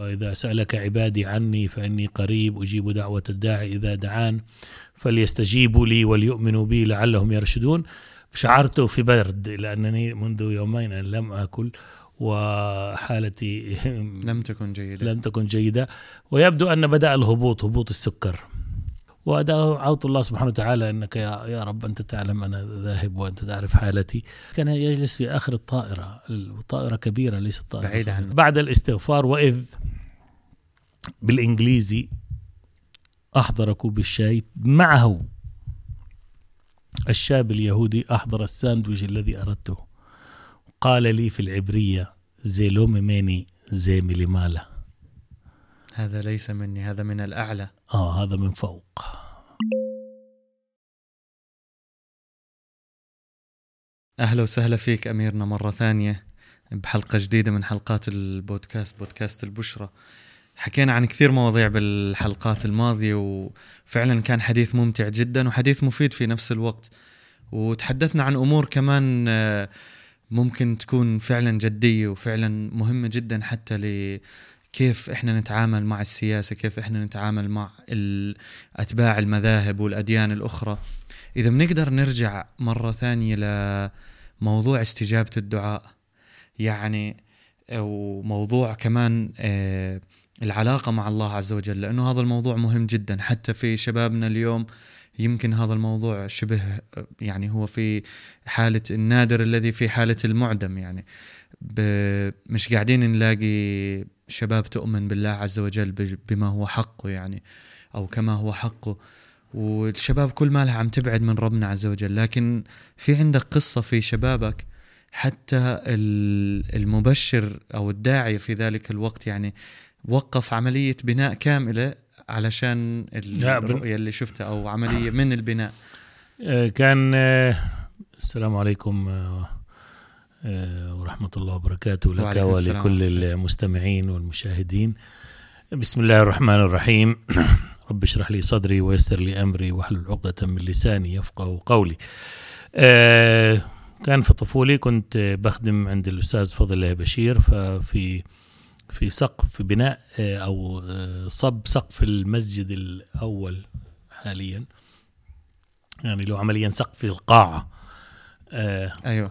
وإذا سألك عبادي عني فإني قريب أجيب دعوة الداعي إذا دعان فليستجيبوا لي وليؤمنوا بي لعلهم يرشدون. شعرت في برد لأنني منذ يومين لم أكل وحالتي لم تكن جيدة. لم تكن جيدة. ويبدو أن بدأ الهبوط هبوط السكر. ودعوت الله سبحانه وتعالى أنك يا يا رب أنت تعلم أنا ذاهب وأنت تعرف حالتي. كان يجلس في آخر الطائرة الطائره كبيرة ليست طائرة بعيدة عنه. بعد الاستغفار وإذ بالإنجليزي احضر كوب الشاي معه الشاب اليهودي أحضر الساندويش الذي أردته. قال لي في العبرية زيلو ميماني زي مليمالا هذا ليس مني هذا من الأعلى. آه هذا من فوق. أهلا وسهلا فيك أميرنا مرة ثانية بحلقة جديدة من حلقات البودكاست بودكاست البشرة حكينا عن كثير مواضيع بالحلقات الماضية وفعلا كان حديث ممتع جدا وحديث مفيد في نفس الوقت. وتحدثنا عن أمور كمان آه، ممكن تكون فعلا جدية وفعلا مهمة جدا حتى لكيف إحنا نتعامل مع السياسة كيف إحنا نتعامل مع أتباع المذاهب والأديان الأخرى. إذا بنقدر نرجع مرة ثانية لموضوع استجابة الدعاء يعني وموضوع كمان آه، العلاقة مع الله عز وجل لأنه هذا الموضوع مهم جدا. حتى في شبابنا اليوم يمكن هذا الموضوع شبه يعني هو في حالة النادر الذي في حالة المعدم يعني. مش قاعدين نلاقي شباب تؤمن بالله عز وجل بما هو حقه يعني أو كما هو حقه. والشباب كل مالها عم تبعد من ربنا عز وجل. لكن في عندك قصة في شبابك حتى ال- المبشر أو الداعية في ذلك الوقت يعني وقف عملية بناء كاملة علشان الرؤية اللي شفتها أو عملية من البناء. آه، كان آه، السلام عليكم آه، ورحمة الله وبركاته لك ولكل. المستمعين والمشاهدين. بسم الله الرحمن الرحيم. رب اشرح لي صدري ويسر لي أمري واحلل عقدة من لساني يفقه قولي. آه، كان في طفولي كنت بخدم عند الأستاذ فضل الله بشير ففي في سقف في بناء آه، أو آه، صب سقف المسجد الأول حاليا. يعني لو عمليا سقف القاعة. آه أيوة.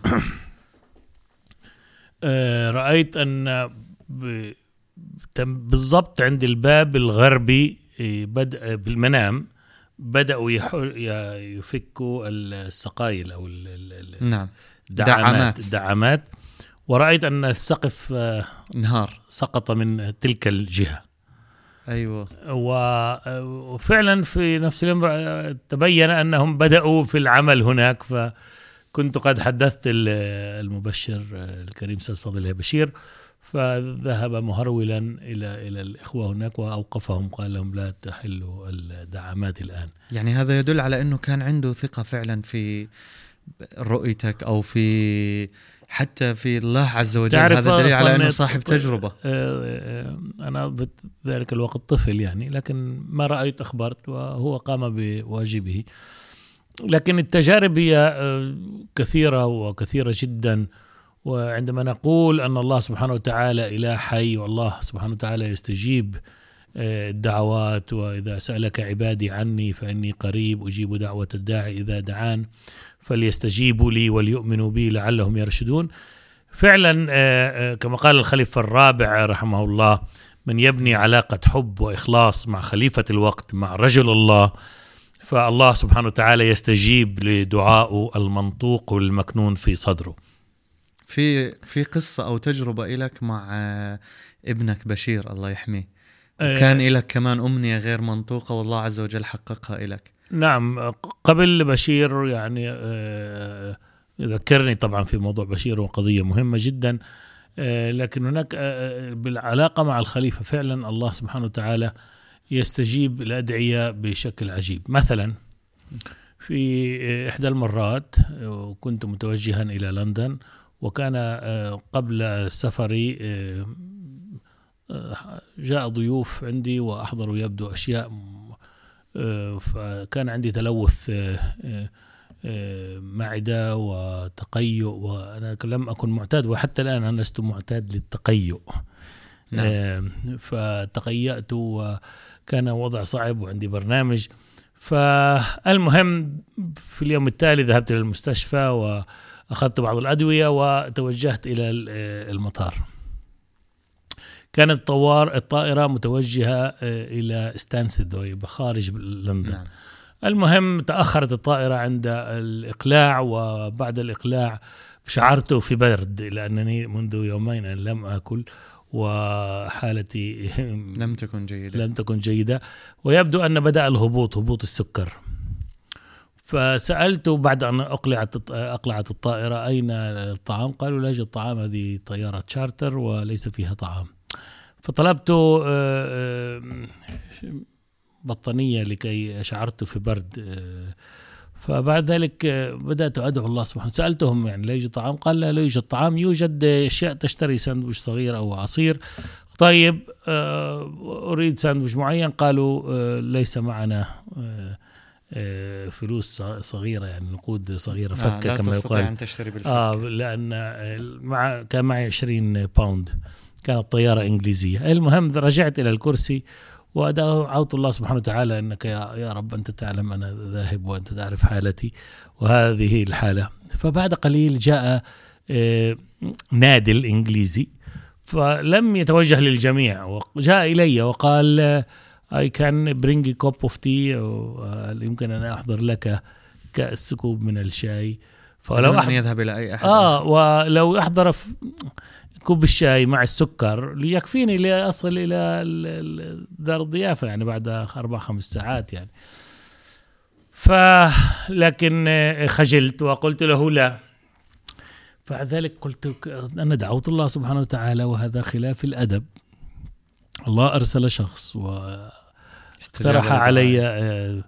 آه رأيت أن بالضبط عند الباب الغربي بدأ بالمنام بدأوا يفكوا السقايل أو نعم. الدعامات دعامات. الدعامات ورأيت أن السقف آه، نهار سقط من تلك الجهة. أيوة. و- وفعلا في نفس الامر آه، تبين أنهم بدأوا في العمل هناك. فكنت قد حدثت ال- المبشر آه، الكريم أستاذ الله بشير. فذهب مهرولا إلى إلى الإخوة هناك وأوقفهم قال لهم لا تحلوا الدعامات الآن. يعني هذا يدل على أنه كان عنده ثقة فعلا في رؤيتك أو في حتى في الله عز وجل. تعرف هذا دليل على أنه صاحب تجربة. آه، آه، أنا بذلك الوقت طفل يعني لكن ما رأيت أخبرت وهو قام بواجبه. لكن التجارب هي آه، كثيرة وكثيرة جدا. وعندما نقول أن الله سبحانه وتعالى إله حي والله سبحانه وتعالى يستجيب آه، الدعوات وإذا سألك عبادي عني فإني قريب أجيب دعوة الداعي إذا دعان فليستجيبوا لي وليؤمنوا بي لعلهم يرشدون. فعلا آه، آه، كما قال الخليفة الرابع رحمه الله من يبني علاقة حب وإخلاص مع خليفة الوقت مع رجل الله فالله سبحانه وتعالى يستجيب لدعائه المنطوق والمكنون في صدره. في في قصة أو تجربة إلك مع آه، ابنك بشير الله يحميه. آه، كان إلك كمان أمنية غير منطوقة والله عز وجل حققها إلك. نعم قبل بشير يعني آه، ذكرني طبعا في موضوع بشير وقضية مهمة جدا آه، لكن هناك آه، بالعلاقة مع الخليفة فعلا الله سبحانه وتعالى يستجيب الأدعية بشكل عجيب. مثلا في آه، إحدى المرات آه، كنت متوجها إلى لندن وكان آه، قبل سفري آه، آه، جاء ضيوف عندي وأحضروا يبدو أشياء فكان عندي تلوث معدة وتقيؤ وأنا لم أكن معتاد وحتى الآن أنا لست معتاد للتقيؤ نعم. فتقيأت وكان وضع صعب وعندي برنامج فالمهم في اليوم التالي ذهبت إلى المستشفى وأخذت بعض الأدوية وتوجهت إلى آه، المطار. كانت الطوار الطائرة متوجهة آه، إلى ستانسد وهي خارج لندن. نعم. المهم تأخرت الطائرة عند الإقلاع وبعد الإقلاع شعرت في برد لأنني منذ يومين لم أكل وحالتي لم تكن جيدة. لم تكن جيدة. ويبدو أن بدأ الهبوط هبوط السكر. فسألت بعد أن أقلعت أقلعت الطائرة أين الطعام؟ قالوا لا يوجد طعام هذه طيارة تشارتر وليس فيها طعام. فطلبت آه، آه، بطانية لكي شعرت في برد آه، فبعد ذلك بدأت أدعو الله سبحانه سألتهم يعني لا يوجد طعام؟ قال لا لا يوجد طعام. يوجد أشياء تشتري ساندويش صغير أو عصير. طيب أريد ساندويش معين. قالوا ليس معنا فلوس صغيرة يعني نقود صغيرة آه فكة لا كما تستطيع يقال. أن تشتري بالفك آه لأن مع كان معي 20 باوند كانت طيارة إنجليزية. المهم رجعت إلى الكرسي ودعوت الله سبحانه وتعالى أنك يا يا رب أنت تعلم أنا ذاهب وأنت تعرف حالتي وهذه الحالة. فبعد قليل جاء آه، نادل انجليزي فلم يتوجه للجميع وجاء إلي وقال I can bring cup of tea يمكن أن أحضر لك كأس كوب من الشاي؟ فلو أحضر يذهب إلى أي أحد آه. ولو أحضر ف- كوب الشاي مع السكر ليكفيني لأصل إلى ال- ال- دار الضيافة يعني بعد أربع خمس ساعات يعني. ف لكن آه، خجلت وقلت له لا. بعد ذلك قلت أنا دعوت الله سبحانه وتعالى وهذا خلاف الأدب. الله أرسل شخص واقترح لدعائي. علي آه،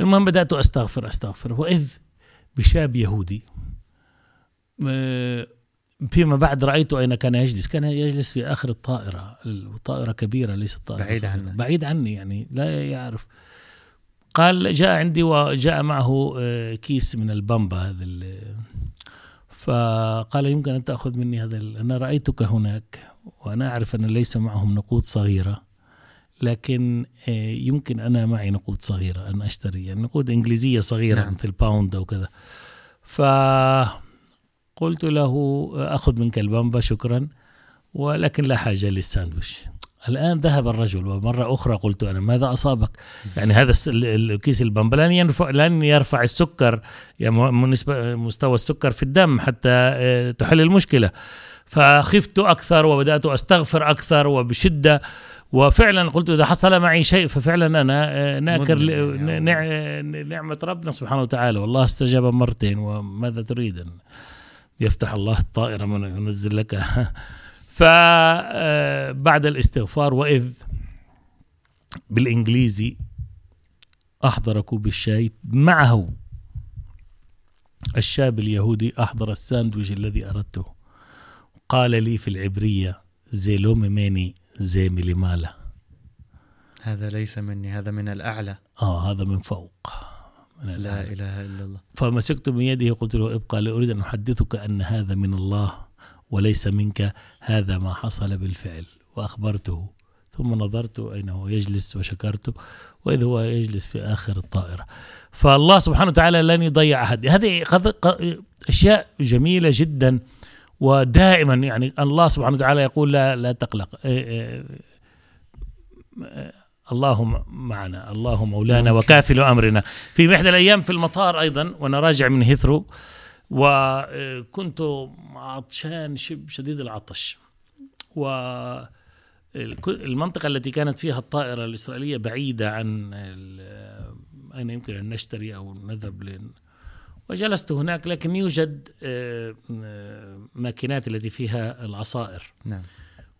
المهم بدأت أستغفر أستغفر وإذ بشاب يهودي فيما بعد رأيت أين كان يجلس كان يجلس في آخر الطائرة الطائرة كبيرة ليست طائرة بعيد. عنك. بعيد عني يعني لا يعرف قال جاء عندي وجاء معه آه، كيس من البامبا هذا ال- فقال يمكن أن تأخذ مني هذا أنا رأيتك هناك وأنا أعرف أن ليس معهم نقود صغيرة لكن آه، يمكن أنا معي نقود صغيرة أن أشتري يعني نقود إنجليزية صغيرة نعم. مثل pound أو كذا. فقلت له أخذ منك البامبا شكرا ولكن لا حاجة للساندويش. الآن ذهب الرجل ومرة أخرى قلت أنا ماذا أصابك؟ يعني هذا الكيس البامبا لن يرفع, لن يرفع السكر يعني مستوى السكر في الدم حتى آه، تحل المشكلة. فخفت أكثر وبدأت أستغفر أكثر وبشدة وفعلا قلت إذا حصل معي شيء ففعلا أنا آه، ناكر يعني. نع- نعمة ربنا سبحانه وتعالى. والله استجاب مرتين وماذا تريد يفتح الله الطائرة من ينزل لك؟ فبعد الاستغفار وإذ بالإنجليزي أحضر كوب الشاي معه. الشاب اليهودي أحضر الساندويش الذي أردته. قال لي في العبرية زي لو ميماني زي مليمالا هذا ليس مني هذا من الأعلى. آه هذا من فوق من لا الأعلى. إله إلا الله. فمسكت من يده قلت له ابقى لأريد أن أحدثك أن هذا من الله وليس منك هذا ما حصل بالفعل. وأخبرته ثم نظرت أين هو يجلس وشكرته وإذا هو يجلس في آخر الطائرة. فالله سبحانه وتعالى لن يضيع أحد. هذه أشياء جميلة جدا. ودائما يعني الله سبحانه وتعالى يقول لا لا تقلق. إيه إيه الله معنا الله مولانا. وكافل أمرنا. في إحدى الأيام في المطار أيضا وأنا راجع من هيثرو وكنت عطشان شب شديد العطش. و المنطقة التي كانت فيها الطائرة الإسرائيلية بعيدة عن أين يمكن أن نشتري أو نذهب وجلست هناك لكن يوجد آه، آه، ماكينات التي فيها العصائر. نعم.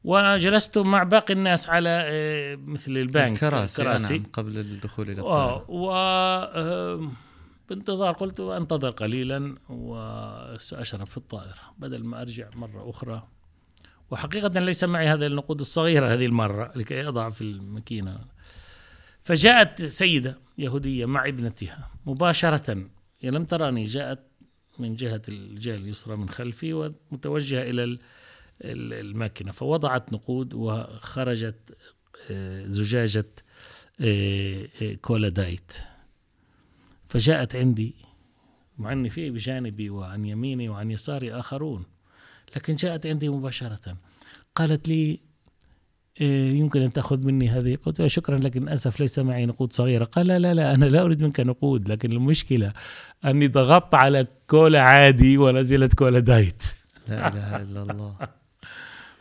وجلست مع باقي الناس على آه، مثل البنك الكراسي. كراسي نعم قبل الدخول آه، الطائرة. و بانتظار قلت أنتظر قليلا وسأشرب في الطائرة بدل ما أرجع مرة أخرى. وحقيقة ليس معي هذه النقود الصغيرة هذه المرة لكي أضع في الماكينة. فجاءت سيدة يهودية مع ابنتها مباشرة. هي لم تراني جاءت من جهة الجهة اليسرى من خلفي ومتوجهة إلى ال- الماكينة فوضعت نقود وخرجت آه، زجاجة آه، آه، كولا دايت. فجاءت عندي مع أني في بجانبي وعن يميني وعن يساري آخرون لكن جاءت عندي مباشرة قالت لي يمكن أن تأخذ مني هذه. قلت له شكرا لكن للأسف ليس معي نقود صغيرة. قال لا لا لا أنا لا أريد منك نقود لكن المشكلة أني ضغطت على كولا عادي ونزلت كولا دايت. لا إله إلا الله.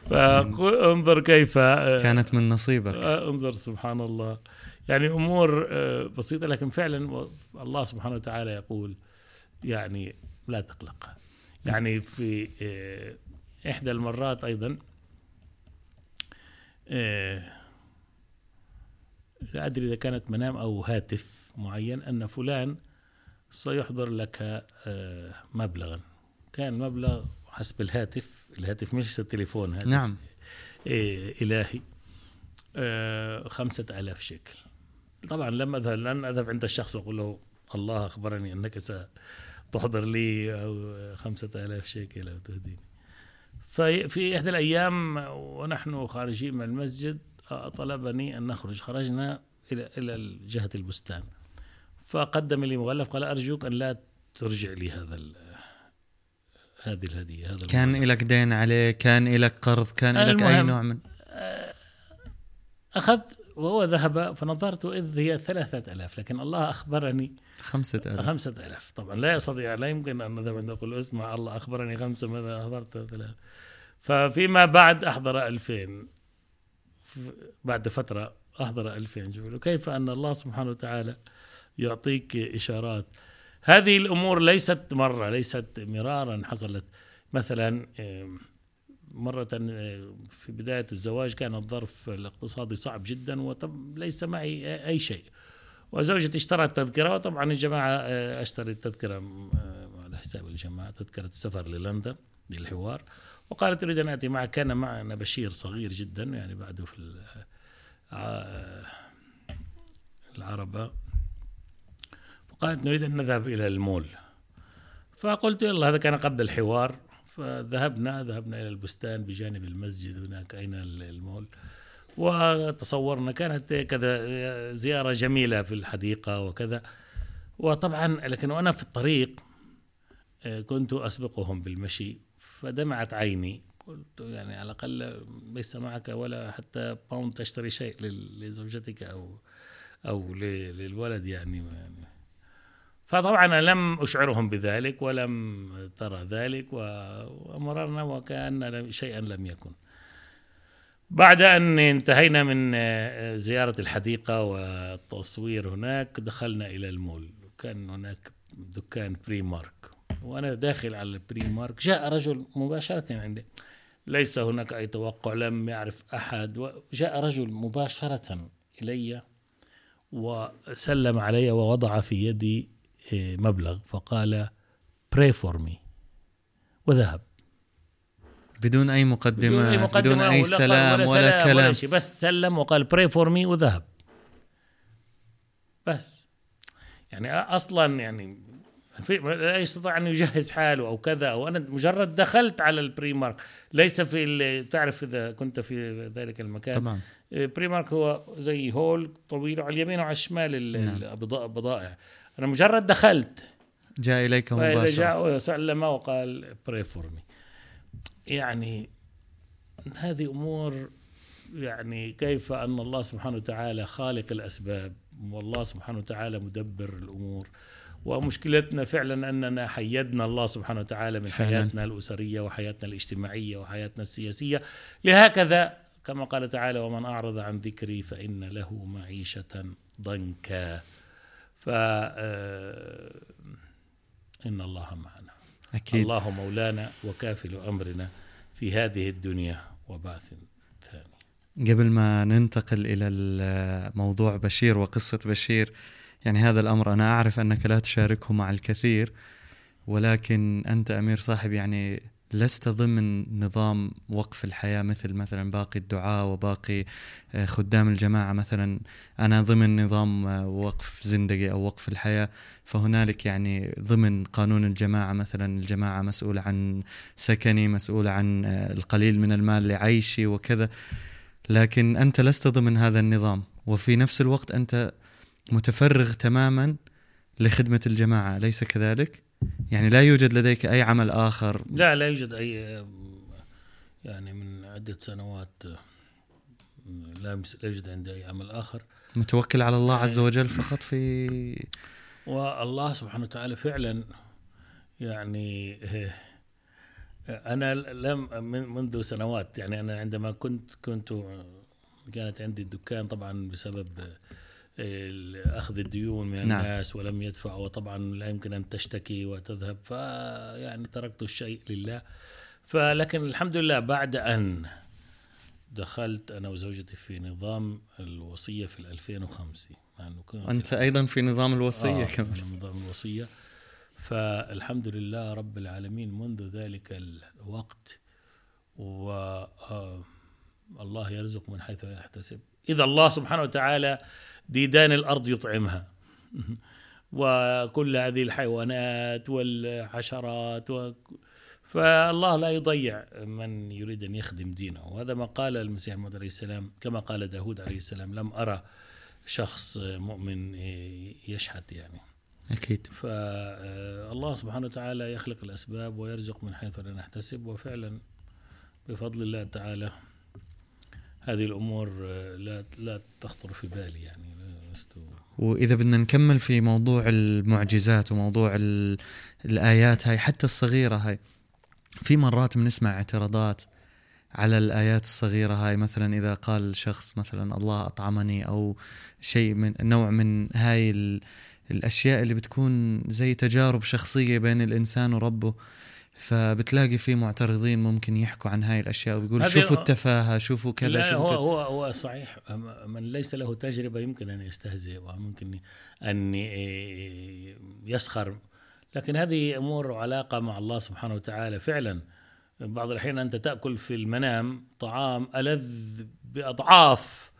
فانظر كيف آه، كانت من نصيبك. آه، انظر سبحان الله. يعني أمور آه، بسيطة لكن فعلا الله سبحانه وتعالى يقول يعني لا تقلق. يعني في إحدى المرات أيضا لا أدري إذا كانت منام أو هاتف معين أن فلان سيحضر لك مبلغا. كان مبلغ حسب الهاتف الهاتف مش التليفون هاتف نعم. إيه إلهي آه خمسة ألاف شيكل. طبعا لم أذهب لن أذهب عند الشخص وأقول له الله أخبرني أنك ستحضر لي أو خمسة ألاف شيكل أو تهديني. ففي إحدى الأيام ونحن خارجين من المسجد طلبني أن نخرج. خرجنا إلى إلى جهة البستان. فقدم لي مغلف قال أرجوك أن لا ترجع لي هذا هذه الهدية هذا كان لك دين عليه كان لك قرض كان لك أي نوع من أخذت وهو ذهب فنظرت إذ هي ثلاثة ألاف لكن الله أخبرني خمسة ألاف. خمسة ألاف. طبعا لا يستطيع لا يمكن أن نذهب عند أقول اسمع الله أخبرني خمسة ماذا أحضرت ثلاثة. ففيما بعد أحضر ألفين. بعد فترة أحضر ألفين. كيف أن الله سبحانه وتعالى يعطيك إشارات؟ هذه الأمور ليست مرة ليست مرارا حصلت. مثلا مرة في بداية الزواج كان الظرف الاقتصادي صعب جدا وليس معي أي شيء. وزوجتي اشترت تذكرة وطبعا الجماعة آه، اشترت تذكرة آه، على حساب الجماعة تذكرة السفر للندن للحوار. وقالت أريد أن آتي معك كان معنا بشير صغير جدا يعني بعده في آه، العربة. قالت نريد أن نذهب إلى المول. فقلت يلا هذا كان قبل الحوار. فذهبنا ذهبنا إلى البستان بجانب المسجد هناك أين المول؟ وتصورنا كانت كذا زيارة جميلة في الحديقة وكذا. وطبعا لكن وأنا في الطريق آه، كنت أسبقهم بالمشي فدمعت عيني. قلت يعني على الأقل ليس معك ولا حتى باوند تشتري شيء لزوجتك أو أو للولد يعني, يعني فطبعا أنا لم أشعرهم بذلك ولم ترى ذلك ومررنا وكأن شيئا لم يكن. بعد أن انتهينا من زيارة الحديقة والتصوير هناك دخلنا إلى المول. كان هناك دكان بري مارك وأنا داخل على البري مارك جاء رجل مباشرة عندي. ليس هناك أي توقع لم يعرف أحد. جاء رجل مباشرة إلي وسلم علي ووضع في يدي مبلغ فقال pray for me. وذهب. بدون أي مقدمات بدون أي, مقدمة بدون أي سلام ولا, ولا سلام كلام. ولا شيء بس سلم وقال pray for me وذهب. بس. يعني أصلا يعني في لا يستطيع أن يجهز حاله أو كذا أو أنا مجرد دخلت على البري مارك ليس في تعرف إذا كنت في ذلك المكان. طبعا بري مارك هو زي هول طويل على اليمين وعلى الشمال البضائع. أنا مجرد دخلت. جاء إليك مباشرة. جاء وسلم وقال pray for me. يعني هذه أمور يعني كيف أن الله سبحانه وتعالى خالق الأسباب والله سبحانه وتعالى مدبر الأمور. ومشكلتنا فعلا أننا حيدنا الله سبحانه وتعالى من فعلا. حياتنا الأسرية وحياتنا الاجتماعية وحياتنا السياسية. لهكذا كما قال تعالى ومن أعرض عن ذكري فإن له معيشة ضنكا. ف آه، إن الله معنا أكيد. الله مولانا وكافل أمرنا في هذه الدنيا وبعث ثاني قبل ما ننتقل إلى موضوع بشير وقصة بشير يعني هذا الأمر أنا أعرف أنك لا تشاركه مع الكثير ولكن أنت أمير صاحب يعني لست ضمن نظام وقف الحياة مثل مثلا باقي الدعاة وباقي آه، خدام الجماعة مثلا. أنا ضمن نظام آه، وقف زندقي أو وقف الحياة. فهنالك يعني ضمن قانون الجماعة مثلا الجماعة مسؤولة عن سكني مسؤولة عن آه، القليل من المال لعيشي وكذا. لكن أنت لست ضمن هذا النظام. وفي نفس الوقت أنت متفرغ تماما لخدمة الجماعة أليس كذلك؟ يعني لا يوجد لديك أي عمل آخر لا لا يوجد أي يعني من عدة سنوات لا يوجد عندي أي عمل آخر متوكل على الله عز وجل فقط في والله سبحانه وتعالى فعلا يعني أنا لم منذ سنوات يعني أنا عندما كنت كنت كانت عندي الدكان طبعا بسبب اخذ الديون من نعم. الناس ولم يدفعوا وطبعا لا يمكن أن تشتكي وتذهب. فيعني تركت الشيء لله. فلكن الحمد لله بعد أن دخلت أنا وزوجتي في نظام الوصية في 2005 يعني أنت أيضا في نظام الوصية آه كمان. نظام الوصية. فالحمد لله رب العالمين منذ ذلك الوقت و آه، الله يرزق من حيث يحتسب. إذا الله سبحانه وتعالى ديدان الأرض يطعمها. وكل هذه الحيوانات والحشرات و... فالله لا يضيع من يريد أن يخدم دينه. وهذا ما قال المسيح محمد عليه السلام كما قال داود عليه السلام لم أرى شخص مؤمن يشحت يعني. أكيد. فالله سبحانه وتعالى يخلق الأسباب ويرزق من حيث لا نحتسب وفعلا بفضل الله تعالى هذه الأمور لا لا تخطر في بالي يعني وإذا بدنا نكمل في موضوع المعجزات وموضوع الآيات هاي حتى الصغيرة هاي. في مرات بنسمع اعتراضات على الآيات الصغيرة هاي مثلا إذا قال شخص مثلا الله أطعمني أو شيء من نوع من هاي الأشياء اللي بتكون زي تجارب شخصية بين الإنسان وربه. فبتلاقي في معترضين ممكن يحكوا عن هاي الأشياء ويقول شوفوا التفاهة شوفوا كذا لا شوفوا هو هو هو صحيح. من ليس له تجربة يمكن أن يستهزئ وممكن أن يسخر. لكن هذه أمور علاقه مع الله سبحانه وتعالى. فعلا بعض الأحيان أنت تأكل في المنام طعام ألذ بأضعاف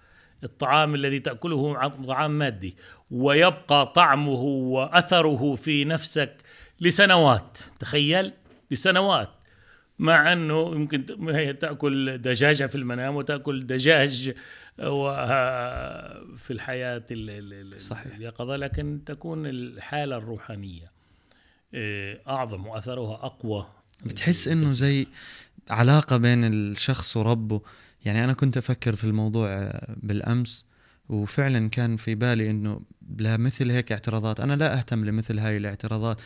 الطعام الذي تأكله طعام مادي ويبقى طعمه وأثره في نفسك لسنوات. تخيل؟ لسنوات مع أنه يمكن تأكل دجاجة في المنام وتأكل دجاج في الحياة صحيح. اليقظة لكن تكون الحالة الروحانية آه، أعظم وأثرها أقوى. بتحس إنه زي علاقة بين الشخص وربه؟ يعني أنا كنت أفكر في الموضوع بالأمس وفعلا كان في بالي إنه لمثل هيك اعتراضات. أنا لا أهتم لمثل هاي الاعتراضات.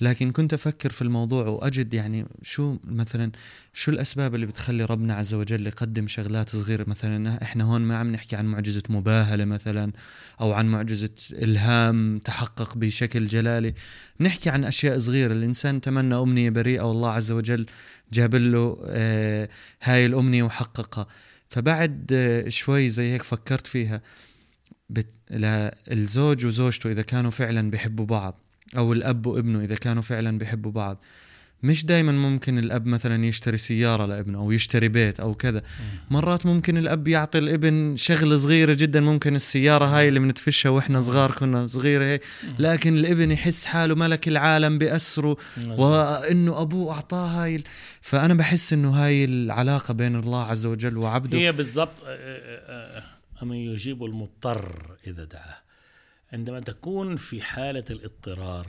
لكن كنت أفكر في الموضوع وأجد يعني شو مثلا شو الأسباب اللي بتخلي ربنا عز وجل يقدم شغلات صغيرة؟ مثلا إحنا هون ما عم نحكي عن معجزة مباهلة مثلا أو عن معجزة إلهام تحقق بشكل جلالي. نحكي عن أشياء صغيرة. الإنسان تمنى أمنية بريئة والله عز وجل جاب له آه هاي الأمنية وحققها. فبعد آه شوي زي هيك فكرت فيها بت... الزوج وزوجته إذا كانوا فعلا بيحبوا بعض أو الاب وابنه اذا كانوا فعلا بيحبوا بعض مش دائما ممكن الاب مثلا يشتري سياره لابنه أو يشتري بيت أو كذا مرات ممكن الاب يعطي الابن شغله صغيره جدا ممكن السياره هاي اللي بنتفشها وإحنا صغار كنا صغيره هيك لكن الابن يحس حاله ملك العالم باسره وانه ابوه اعطاه هاي فانا بحس انه هاي العلاقه بين الله عز وجل وعبده هي بالضبط أمن يجيب المضطر إذا دعاه عندما تكون في حالة الاضطرار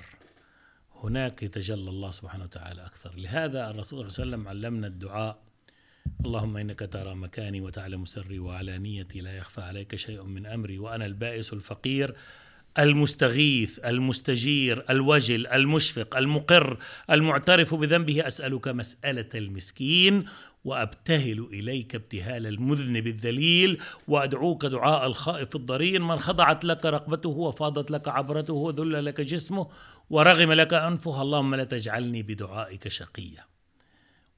هناك يتجلى الله سبحانه وتعالى أكثر. لهذا الرسول صلى الله عليه وسلم علمنا الدعاء اللهم إنك ترى مكاني وتعلم سري وعلانيتي لا يخفى عليك شيء من أمري وأنا البائس الفقير المستغيث المستجير الوجل المشفق المقر المعترف بذنبه أسألك مسألة المسكين وأبتهل إليك ابتهال المذنب الذليل وأدعوك دعاء الخائف الضرير من خضعت لك رقبته وفاضت لك عبرته وذل لك جسمه ورغم لك أنفه اللهم لا تجعلني بدعائك شقيا.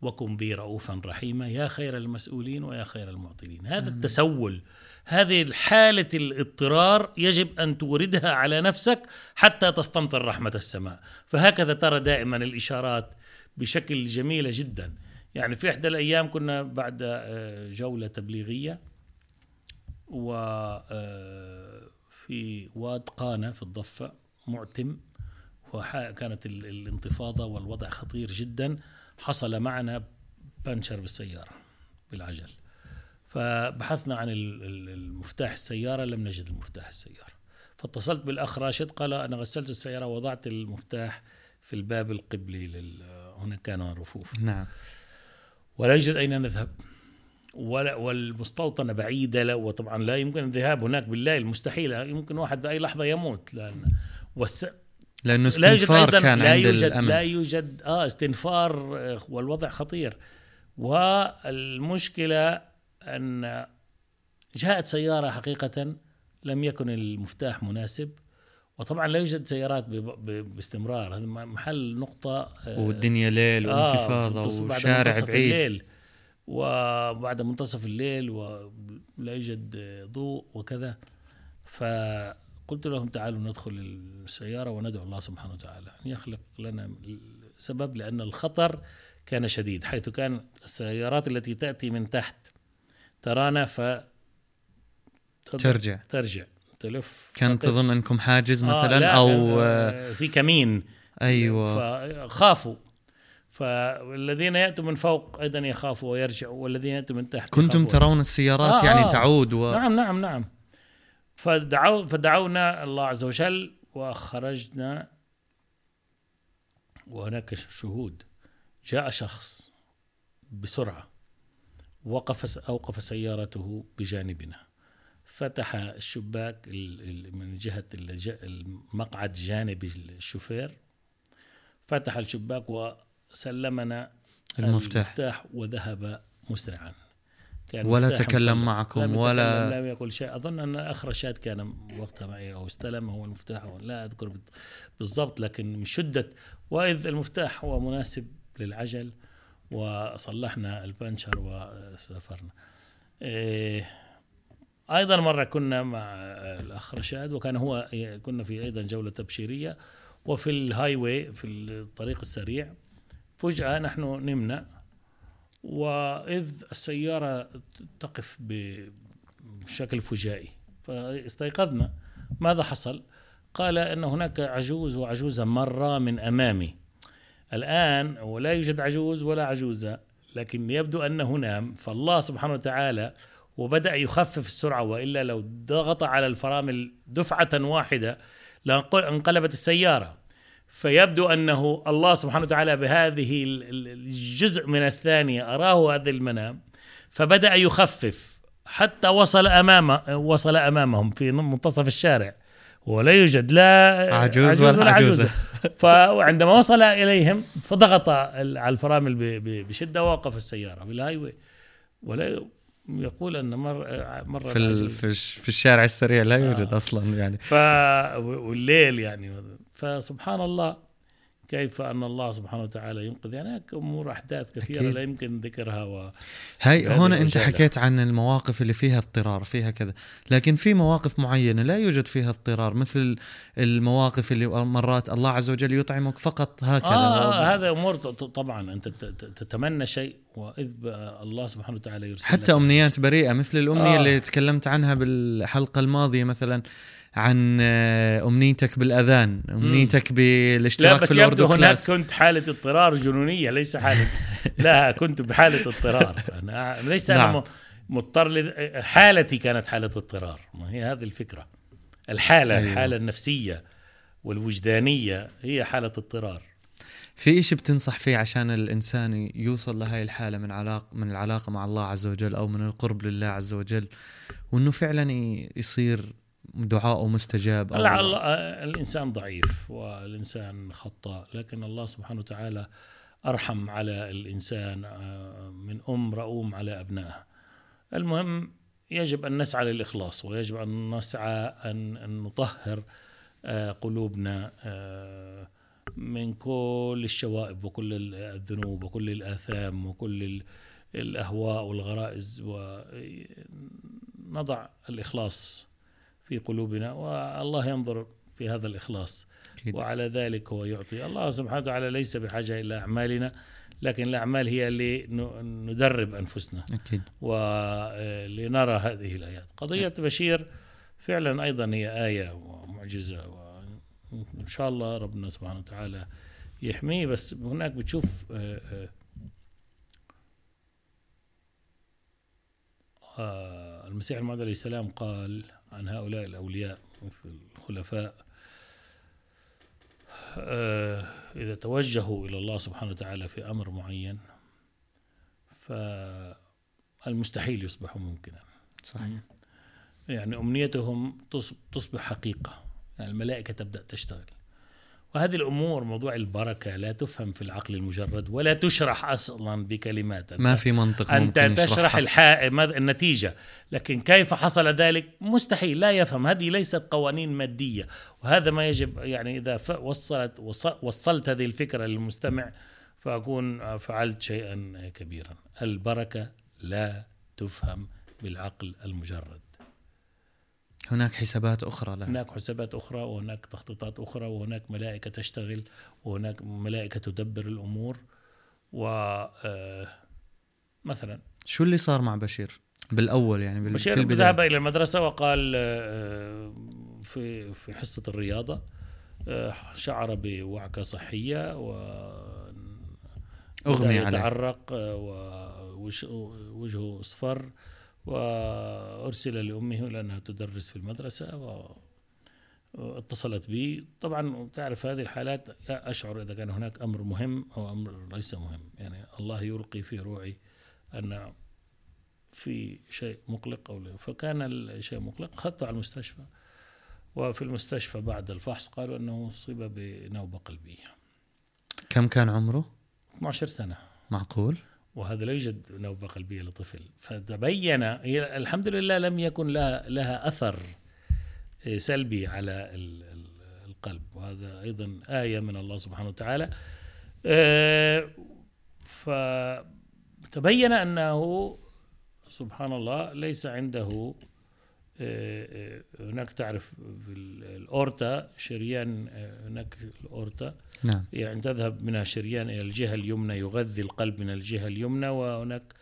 وكن بي رؤوفا رحيما. يا خير المسؤولين ويا خير المعطلين. هذا التسول هذه الحالة الاضطرار يجب أن توردها على نفسك حتى تستمطر رحمة السماء. فهكذا ترى دائما الإشارات بشكل جميلة جدا. يعني في إحدى الأيام كنا بعد آه، جولة تبليغية وفي واد قانا في الضفة معتم وكانت الانتفاضة والوضع خطير جدا. حصل معنا بانشر بالسيارة بالعجل. فبحثنا عن المفتاح السيارة لم نجد المفتاح السيارة. فاتصلت بالأخ راشد قال أنا غسلت السيارة وضعت المفتاح في الباب القبلي لل... هنا كان رفوف. نعم. ولا يوجد أين نذهب. ولا والمستوطنة بعيدة وطبعا لا يمكن الذهاب هناك بالليل مستحيل يمكن واحد بأي لحظة يموت. لأن والس... لأنه استنفار كان لا عند يوجد الأمن. لا يوجد آه استنفار والوضع خطير. والمشكلة أن جاءت سيارة حقيقة لم يكن المفتاح مناسب. وطبعا لا يوجد سيارات باستمرار. هذا محل نقطة آه والدنيا ليل وانتفاضة آه وشارع بعيد. الليل. وبعد منتصف الليل ولا يوجد ضوء وكذا. ف قلت لهم تعالوا ندخل السيارة وندعو الله سبحانه وتعالى أن يخلق لنا سبب لأن الخطر كان شديد حيث كان السيارات التي تأتي من تحت ترانا ف ترجع. ترجع. تلف كانت تظن أنكم حاجز آه، مثلا آه أو في كمين. أيوه. فخافوا. فالذين يأتوا من فوق أيضا يخافوا ويرجعوا والذين يأتوا من تحت كنتم ترون السيارات آه يعني آه. تعود و... نعم نعم نعم. فدعو فدعونا الله عز وجل وخرجنا. وهناك شهود. جاء شخص بسرعة وقف أوقف سيارته بجانبنا. فتح الشباك من جهة المقعد جانب الشوفير فتح الشباك وسلمنا المفتاح, المفتاح وذهب مسرعا. كان ولا تكلم معكم لم ولا لم يقل شيء. أظن أن اخ رشاد كان وقتها معي أو استلم هو المفتاح لا أذكر بالضبط لكن من شدة وإذ المفتاح هو مناسب للعجل وصلحنا البنشر وسافرنا. إيه أيضا مرة كنا مع الأخ رشاد وكان هو كنا في أيضا جولة تبشيرية وفي ال highway في الطريق السريع. فجأة نحن نمنا وإذ السيارة تقف بشكل فجائي فاستيقظنا. ماذا حصل؟ قال أن هناك عجوز وعجوزة مرة من أمامي. الآن ولا يوجد عجوز ولا عجوزة لكن يبدو أنه نام. فالله سبحانه وتعالى وبدأ يخفف السرعة وإلا لو ضغط على الفرامل دفعة واحدة لانقلبت السيارة. فيبدو أنه الله سبحانه وتعالى بهذه الجزء من الثانية أراه هذا المنام فبدأ يخفف. حتى وصل امام وصل أمامهم في منتصف الشارع. ولا يوجد لا عجوز, عجوز ولا عجوزة فعندما وصل إليهم فضغط على الفرامل بشدة ووقف السيارة بال highway. ولا يقول أن مر مرة في في الشارع السريع لا يوجد آه. أصلا يعني. ف والليل يعني. فسبحان الله كيف أن الله سبحانه وتعالى ينقذ؟ يعني أمور أحداث كثيرة أكيد. لا يمكن ذكرها و هاي هنا أنت حكيت عن المواقف اللي فيها اضطرار فيها كذا. لكن في مواقف معينة لا يوجد فيها اضطرار مثل المواقف اللي مرات الله عز وجل يطعمك فقط هكذا آه, هذا أمور طبعا أنت تتمنى شيء وإذ الله سبحانه وتعالى يرسل حتى أمنيات بريئة مثل الأمنية آه. اللي تكلمت عنها بالحلقة الماضية مثلا. عن آه، أمنيتك بالأذان أمنيتك بالاشتراك لا بس في الاردو هناك class. كنت حالة اضطرار جنونية ليس حالة لا كنت بحالة اضطرار أنا ليس نعم. أنا مضطر. حالتي كانت حالة اضطرار ما هي هذه الفكرة الحالة أيوة. الحالة النفسية والوجدانية هي حالة اضطرار في إشي بتنصح فيه عشان الإنسان يوصل لهاي الحالة من علاقة من العلاقة مع الله عز وجل أو من القرب لله عز وجل وإنه فعلا يصير دعاءه مستجاب أو الله الإنسان ضعيف والإنسان خطاء لكن الله سبحانه وتعالى أرحم على الإنسان آه، من أم رؤوم على أبنائها المهم يجب أن نسعى للإخلاص ويجب أن نسعى أن نطهر آه، قلوبنا آه، من كل الشوائب وكل الذنوب وكل الآثام وكل الأهواء والغرائز ونضع الإخلاص في قلوبنا والله ينظر في هذا الإخلاص. أكيد. وعلى ذلك هو يعطي. الله سبحانه وتعالى ليس بحاجة إلى أعمالنا لكن الأعمال هي اللي ندرب أنفسنا. أكيد. ولنرى هذه الآيات. قضية بشير فعلا أيضا هي آية ومعجزة وإن شاء الله ربنا سبحانه وتعالى يحميه. بس هناك بتشوف آه، آه، آه، المسيح الموعود عليه السلام قال عن هؤلاء الأولياء مثل الخلفاء. إذا توجهوا إلى الله سبحانه وتعالى في أمر معين فالمستحيل يصبح ممكنا. صحيح. يعني أمنيتهم تصبح حقيقة. يعني الملائكة تبدأ تشتغل. وهذه الأمور موضوع البركة لا تفهم في العقل المجرد ولا تشرح أصلا بكلمات. ما في منطق أنت ممكن تشرح الحا... النتيجة؟ لكن كيف حصل ذلك؟ مستحيل لا يفهم. هذه ليست قوانين مادية. وهذا ما يجب يعني إذا وصلت وصلت هذه الفكرة للمستمع فأكون فعلت شيئا كبيرا. البركة لا تفهم بالعقل المجرد. هناك حسابات أخرى لها هناك حسابات أخرى وهناك تخطيطات أخرى وهناك ملائكة تشتغل وهناك ملائكة تدبر الأمور و آه، مثلا. شو اللي صار مع بشير بالأول يعني بشير في ذهب إلى المدرسة وقال آه، في في حصة الرياضة آه، شعر بوعكة صحية و أغمي عليه. يتعرق ووجهه أصفر وأرسل لأمه لأنها تدرس في المدرسة واتصلت بي. طبعا تعرف هذه الحالات أشعر إذا كان هناك أمر مهم أو أمر ليس مهم. يعني الله يلقي في روعي أن في شيء مقلق أو لا. فكان الشيء مقلق أخذته على المستشفى. وفي المستشفى بعد الفحص قالوا أنه أصيب بنوبة قلبية. كم كان عمره؟ 12 سنة. معقول؟ وهذا لا يوجد نوبة قلبية لطفل. فتبين هي الحمد لله لم يكن لها, لها أثر سلبي على القلب. وهذا أيضا آية من الله سبحانه وتعالى. آه، فتبين أنه سبحان الله ليس عنده آه، آه، هناك تعرف الأورتا شريان هناك الأورتا نعم. يعني تذهب منها شريان إلى الجهة اليمنى يغذي القلب من الجهة اليمنى وهناك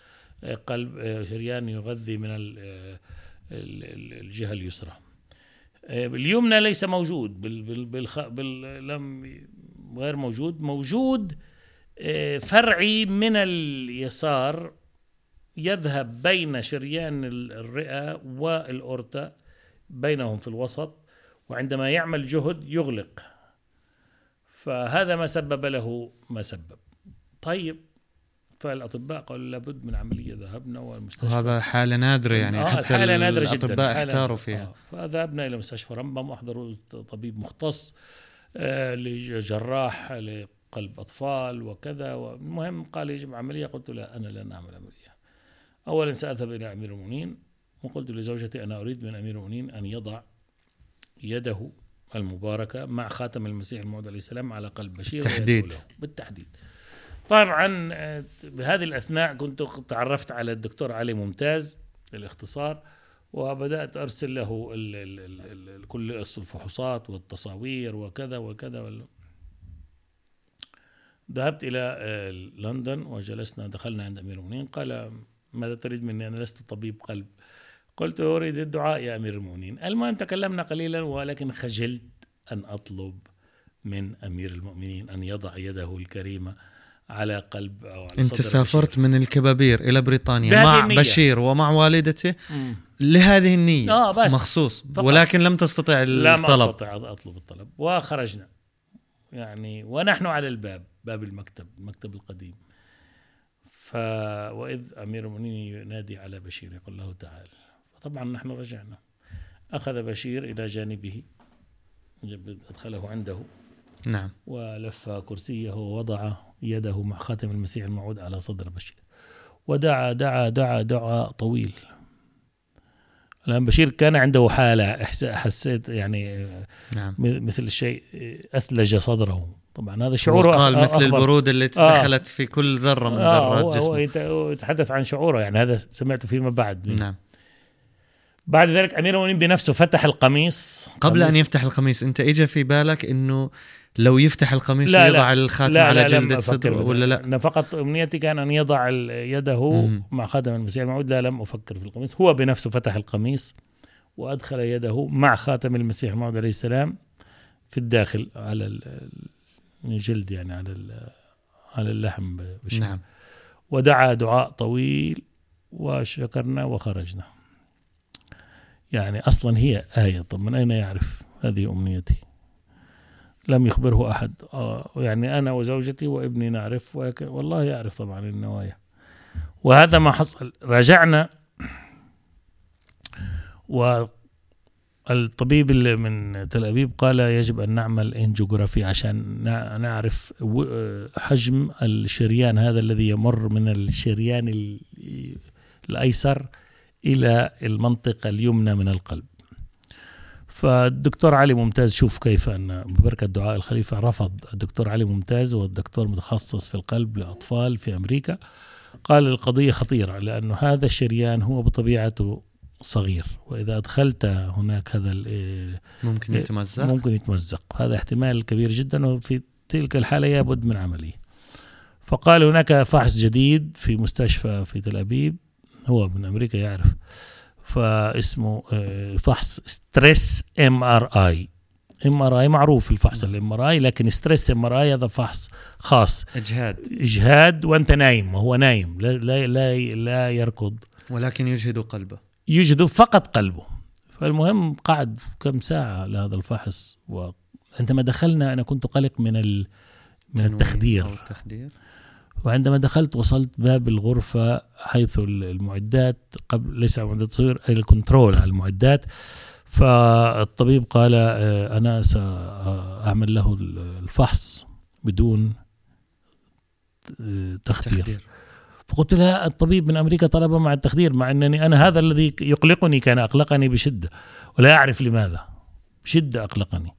قلب شريان يغذي من الجهة اليسرى. اليمنى ليس موجود بال بال لم غير موجود. موجود فرعي من اليسار يذهب بين شريان الرئة والأورتا بينهم في الوسط وعندما يعمل جهد يغلق. فهذا ما سبب له ما سبب. طيب فالأطباء قالوا لابد من عملية ذهبنا والمستشفى. وهذا حالة نادرة يعني آه حتى حالة نادرة الأطباء جدا احتاروا فيها. آه فذهبنا إلى مستشفى رمبم واحضروا طبيب مختص آه لجراح لقلب أطفال وكذا والمهم قال يجب عملية؟ قلت لا أنا لن أعمل عملية. اولا سأذهب إلى أمير المؤمنين وقلت لزوجتي أنا أريد من أمير المؤمنين أن يضع يده المباركة مع خاتم المسيح الموعود عليه السلام على قلب بشير تحديد. بالتحديد. طبعا بهذه الأثناء كنت تعرفت على الدكتور علي ممتاز الاختصار وبدأت أرسل له ال ال ال ال كل الفحوصات والتصاوير وكذا وكذا ذهبت إلى آه، لندن وجلسنا دخلنا عند أمير المؤمنين قال ماذا تريد مني؟ أنا لست طبيب قلب. قلت أريد الدعاء يا أمير المؤمنين. المهم تكلمنا قليلا ولكن خجلت أن أطلب من أمير المؤمنين أن يضع يده الكريمة على قلب أو على أنت سافرت بشير. من الكبابير إلى بريطانيا مع النية. بشير ومع والدته. لهذه النية. آه بس. مخصوص. فقط. ولكن لم تستطع الطلب لا ما استطع أطلب الطلب. وخرجنا. يعني ونحن على الباب باب المكتب المكتب القديم. ف وإذ أمير المؤمنين ينادي على بشير يقول له تعال. طبعا نحن رجعنا. أخذ بشير إلى جانبه أدخله عنده. نعم. ولف كرسيه ووضع يده مع خاتم المسيح الموعود على صدر بشير. ودعا دعا دعا دعاء طويل. الآن بشير كان عنده حالة حسيت يعني نعم. مثل شيء أثلج صدره. طبعا هذا شعور قال مثل البرودة التي آه. دخلت في كل ذرة من آه ذرات جسمه. هو يتحدث عن شعوره يعني هذا سمعته فيما بعد. نعم. بعد ذلك أمير المؤمنين بنفسه فتح القميص. قبل أن قميص- يفتح القميص أنت اجى في بالك إنه لو يفتح القميص لا، ويضع لا. الخاتم لا على لا جلدة أفكر صدره. ولا لا؟ أنا فقط أمنيتي كان أن يضع يده مم. مع خاتم المسيح الموعود. لا لم أفكر في القميص. هو بنفسه فتح القميص وأدخل يده مع خاتم المسيح الموعود عليه السلام في الداخل على ال- الجلد يعني على على اللحم بشكل. نعم. ودعا دعاء طويل وشكرنا وخرجنا. يعني أصلا هي آية. طب من أين يعرف هذه أمنيتي؟ لم يخبره أحد. آه، يعني أنا وزوجتي وابني نعرف والله يعرف طبعا النوايا. وهذا ما حصل. رجعنا والطبيب اللي من تل أبيب قال يجب أن نعمل انجيوغرافي عشان نع- نعرف حجم الشريان هذا الذي يمر من الشريان ال- الأيسر إلى المنطقة اليمنى من القلب. فالدكتور علي ممتاز شوف كيف أن ببركه دعاء الخليفة رفض الدكتور علي ممتاز والدكتور متخصص في القلب لأطفال في أمريكا قال القضية خطيرة لأنه هذا الشريان هو بطبيعته صغير وإذا أدخلت هناك هذا ال- ممكن إيه، يتمزق؟ ممكن يتمزق. هذا احتمال كبير جدا وفي تلك الحالة لابد من عملية. فقال هناك فحص جديد في مستشفى في تل أبيب هو من أمريكا يعرف فاسمه آه، فحص ستريس إم آر آي. إم آر آي معروف الفحص ال MRI لكن stress MRI هذا فحص خاص. إجهاد. إجهاد وأنت نايم وهو نايم لا لا لا, لا يركض. ولكن يجهد قلبه. يجهد فقط قلبه. فالمهم قعد كم ساعة لهذا الفحص وعندما دخلنا أنا كنت قلق من ال... من التخدير. التخدير. وعندما دخلت وصلت باب الغرفة حيث المعدات قبل ليس معدات تصوير الكنترول على المعدات. فالطبيب قال آه، أنا سأعمل له الفحص بدون آه، تخدير. تخدير. فقلت لها الطبيب من أمريكا طلب مع التخدير مع إنني أنا هذا الذي يقلقني كان أقلقني بشدة ولا أعرف لماذا. بشدة أقلقني.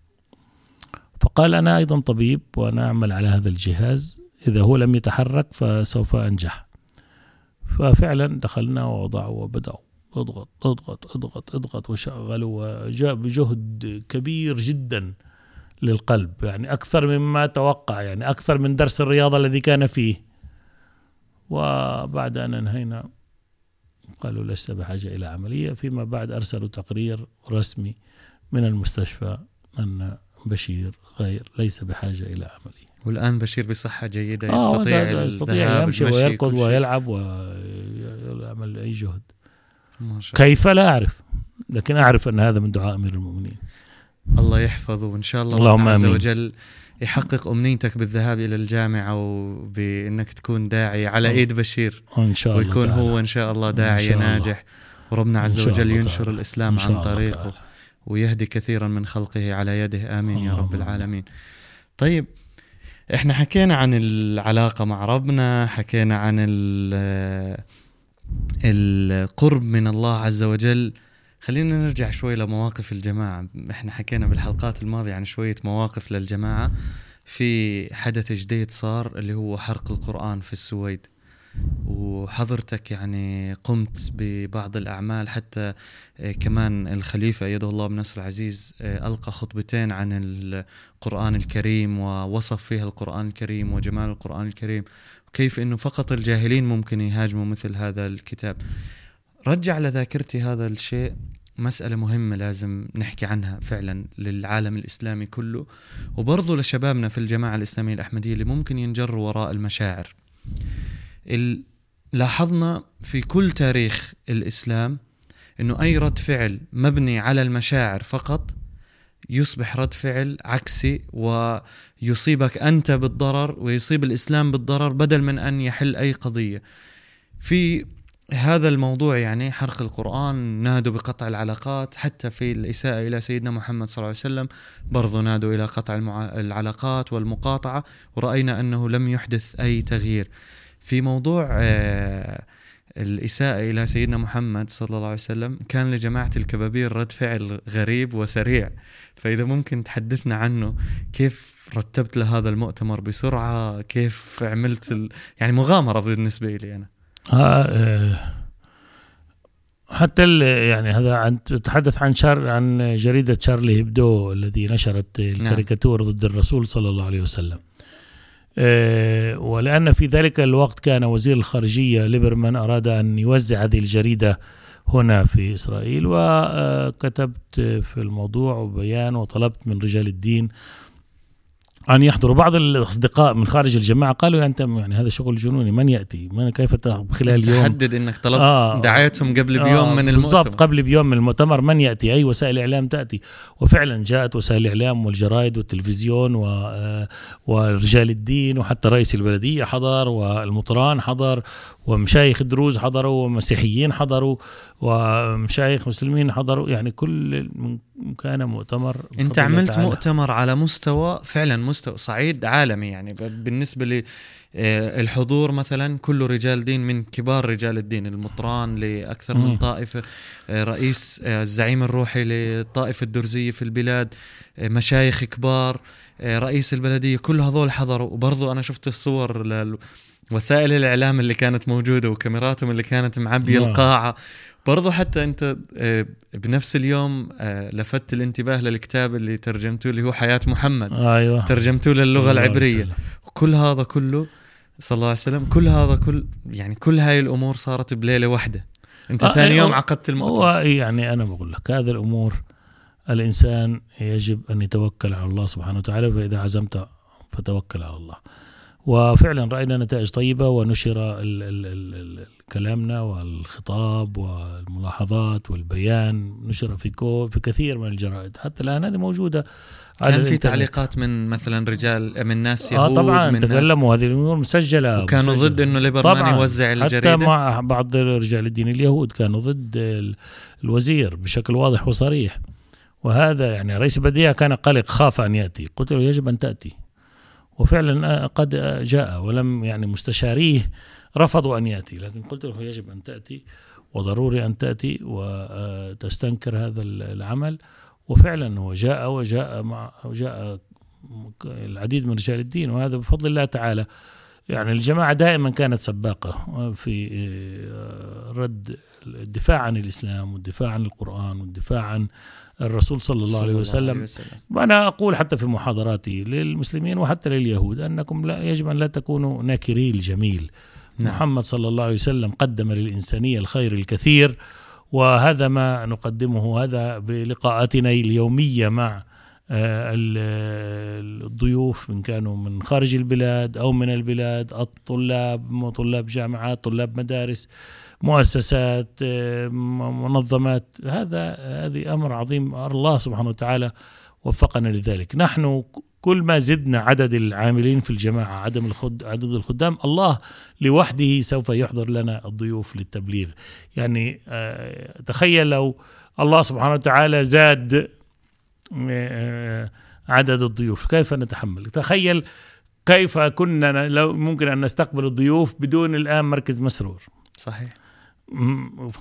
فقال أنا أيضا طبيب وأنا أعمل على هذا الجهاز إذا هو لم يتحرك فسوف أنجح. ففعلا دخلنا ووضعوا وبدأوا. أضغط أضغط أضغط أضغط وشغلوا وجاء بجهد كبير جدا للقلب يعني أكثر مما توقع يعني أكثر من درس الرياضة الذي كان فيه. وبعد أن أنهينا قالوا لست بحاجة إلى عملية فيما بعد أرسلوا تقرير رسمي من المستشفى أن بشير غير ليس بحاجة إلى عملية والآن بشير بصحة جيدة آه، يستطيع ده يستطيع الذهاب يمشي ويركض. ويلعب ويعمل أي جهد ما شاء الله. كيف لا أعرف لكن أعرف أن هذا من دعاء أمير المؤمنين الله يحفظه وإن شاء الله اللهم عز. وجل يحقق أمنيتك بالذهاب إلى الجامعة وبإنك تكون داعي على. إيد بشير وإن شاء الله ويكون تعالى. هو إن شاء الله إن داعيه شاء الله. ناجح وربنا عز وجل ينشر تعالى. الإسلام عن طريقه تعالى. ويهدي كثيرا من خلقه على يده آمين يا رب العالمين طيب إحنا حكينا عن العلاقة مع ربنا حكينا عن ال- القرب من الله عز وجل خلينا نرجع شوي لمواقف الجماعة. إحنا حكينا بالحلقات الماضية عن شوية مواقف للجماعة. في حدث جديد صار اللي هو حرق القرآن في السويد. وحضرتك يعني قمت ببعض الأعمال. حتى كمان الخليفة أيده الله بنصر العزيز آه، ألقى خطبتين عن القرآن الكريم ووصف فيها القرآن الكريم وجمال القرآن الكريم. وكيف أنه فقط الجاهلين ممكن يهاجموا مثل هذا الكتاب. رجع لذاكرتي هذا الشيء. مسألة مهمة لازم نحكي عنها فعلا للعالم الإسلامي كله. وبرضه لشبابنا في الجماعة الإسلامية الأحمدية اللي ممكن ينجروا وراء المشاعر. ال... لاحظنا في كل تاريخ الإسلام أنه أي رد فعل مبني على المشاعر فقط يصبح رد فعل عكسي ويصيبك أنت بالضرر ويصيب الإسلام بالضرر بدل من أن يحل أي قضية. في هذا الموضوع يعني حرق القرآن نادوا بقطع العلاقات حتى في الإساءة إلى سيدنا محمد صلى الله عليه وسلم برضو نادوا إلى قطع. العلاقات والمقاطعة ورأينا أنه لم يحدث أي تغيير. في موضوع آه الإساءة إلى سيدنا محمد صلى الله عليه وسلم كان لجماعة الكبابير رد فعل غريب وسريع. فإذا ممكن تحدثنا عنه كيف رتبت لهذا المؤتمر بسرعة؟ كيف عملت ال... يعني مغامرة بالنسبة لي أنا؟ حتى ال- يعني هذا عن تتحدث عن شار عن جريدة شارلي إيبدو الذي نشرت الكاريكاتور ضد الرسول صلى الله عليه وسلم. آه، ولأن في ذلك الوقت كان وزير الخارجية ليبرمان أراد أن يوزع هذه الجريدة هنا في إسرائيل وكتبت في الموضوع بيان وطلبت من رجال الدين أن يحضروا بعض الأصدقاء من خارج الجماعة قالوا يا أنت يعني هذا شغل جنوني من يأتي؟ من كيف خلال يوم تحدد إنك طلبت آه. دعايتهم قبل بيوم آه، من بالضبط المؤتمر قبل بيوم من المؤتمر من يأتي؟ أي وسائل إعلام تأتي؟ وفعلا جاءت وسائل الاعلام والجرائد والتلفزيون و آه، ورجال الدين وحتى رئيس البلدية حضر والمطران حضر ومشايخ دروز حضروا ومسيحيين حضروا ومشايخ مسلمين حضروا يعني كل من- كان مؤتمر انت عملت تعالى. مؤتمر على مستوى فعلا مستوى صعيد عالمي يعني بالنسبة لي الحضور مثلا كله رجال دين من كبار رجال الدين المطران لأكثر من. طائفة آه، رئيس آه، الزعيم الروحي للطائفه الدرزية في البلاد آه، مشايخ كبار آه، رئيس البلدية كل هذول حضروا وبرضو أنا شفت الصور لل وسائل الإعلام اللي كانت موجودة وكاميراتهم اللي كانت معبية نعم. القاعة برضو حتى أنت آه، بنفس اليوم آه، لفت الانتباه للكتاب اللي ترجمته اللي هو حياة محمد أيوه ترجمته للغة العبرية. وكل هذا كله صلى الله عليه وسلم. كل هذا كل يعني كل هاي الأمور صارت بليلة واحدة. أنت آه، ثاني إيه، يوم عقدت المؤتمر. هو يعني أنا بقول لك هذه الأمور الإنسان يجب أن يتوكل على الله سبحانه وتعالى فإذا عزمت فتوكل على الله. وفعلا رأينا نتائج طيبة ونشر ال ال ال ال كلامنا والخطاب والملاحظات والبيان نشر في كو في كثير من الجرائد. حتى الآن هذه موجودة. كان في. تعليقات من مثلا رجال من ناس آه يهود طبعا من تكلموا هذه الأمور مسجلة وكانوا. ضد إنه ليبرمان يوزع حتى الجريدة. مع بعض رجال الدين اليهود كانوا ضد ال- الوزير بشكل واضح وصريح. وهذا يعني رئيس البلدية كان قلق خاف أن يأتي. قلت له يجب أن تأتي. وفعلا قد جاء ولم يعني مستشاريه رفضوا أن يأتي. لكن قلت له يجب أن تأتي وضروري أن تأتي وتستنكر هذا العمل. وفعلا هو جاء وجاء مع وجاء العديد من رجال الدين وهذا بفضل الله تعالى. يعني الجماعة دائما كانت سباقة في رد الدفاع عن الإسلام والدفاع عن القرآن والدفاع عن الرسول صلى الله عليه وسلم. وأنا أقول حتى في محاضراتي للمسلمين وحتى لليهود أنكم لا يجب أن لا تكونوا ناكري الجميل. نعم. محمد صلى الله عليه وسلم قدم للإنسانية الخير الكثير. وهذا ما نقدمه هذا بلقاءاتنا اليومية مع الضيوف من كانوا من خارج البلاد أو من البلاد الطلاب طلاب جامعات طلاب مدارس مؤسسات منظمات. هذا هذه أمر عظيم الله سبحانه وتعالى وفقنا لذلك. نحن كل ما زدنا عدد العاملين في الجماعة عدم الخد عدد الخدام الله لوحده سوف يحضر لنا الضيوف للتبليغ. يعني تخيل لو الله سبحانه وتعالى زاد عدد الضيوف كيف نتحمل؟ تخيل كيف كنا لو ممكن أن نستقبل الضيوف بدون الآن مركز مسرور. صحيح.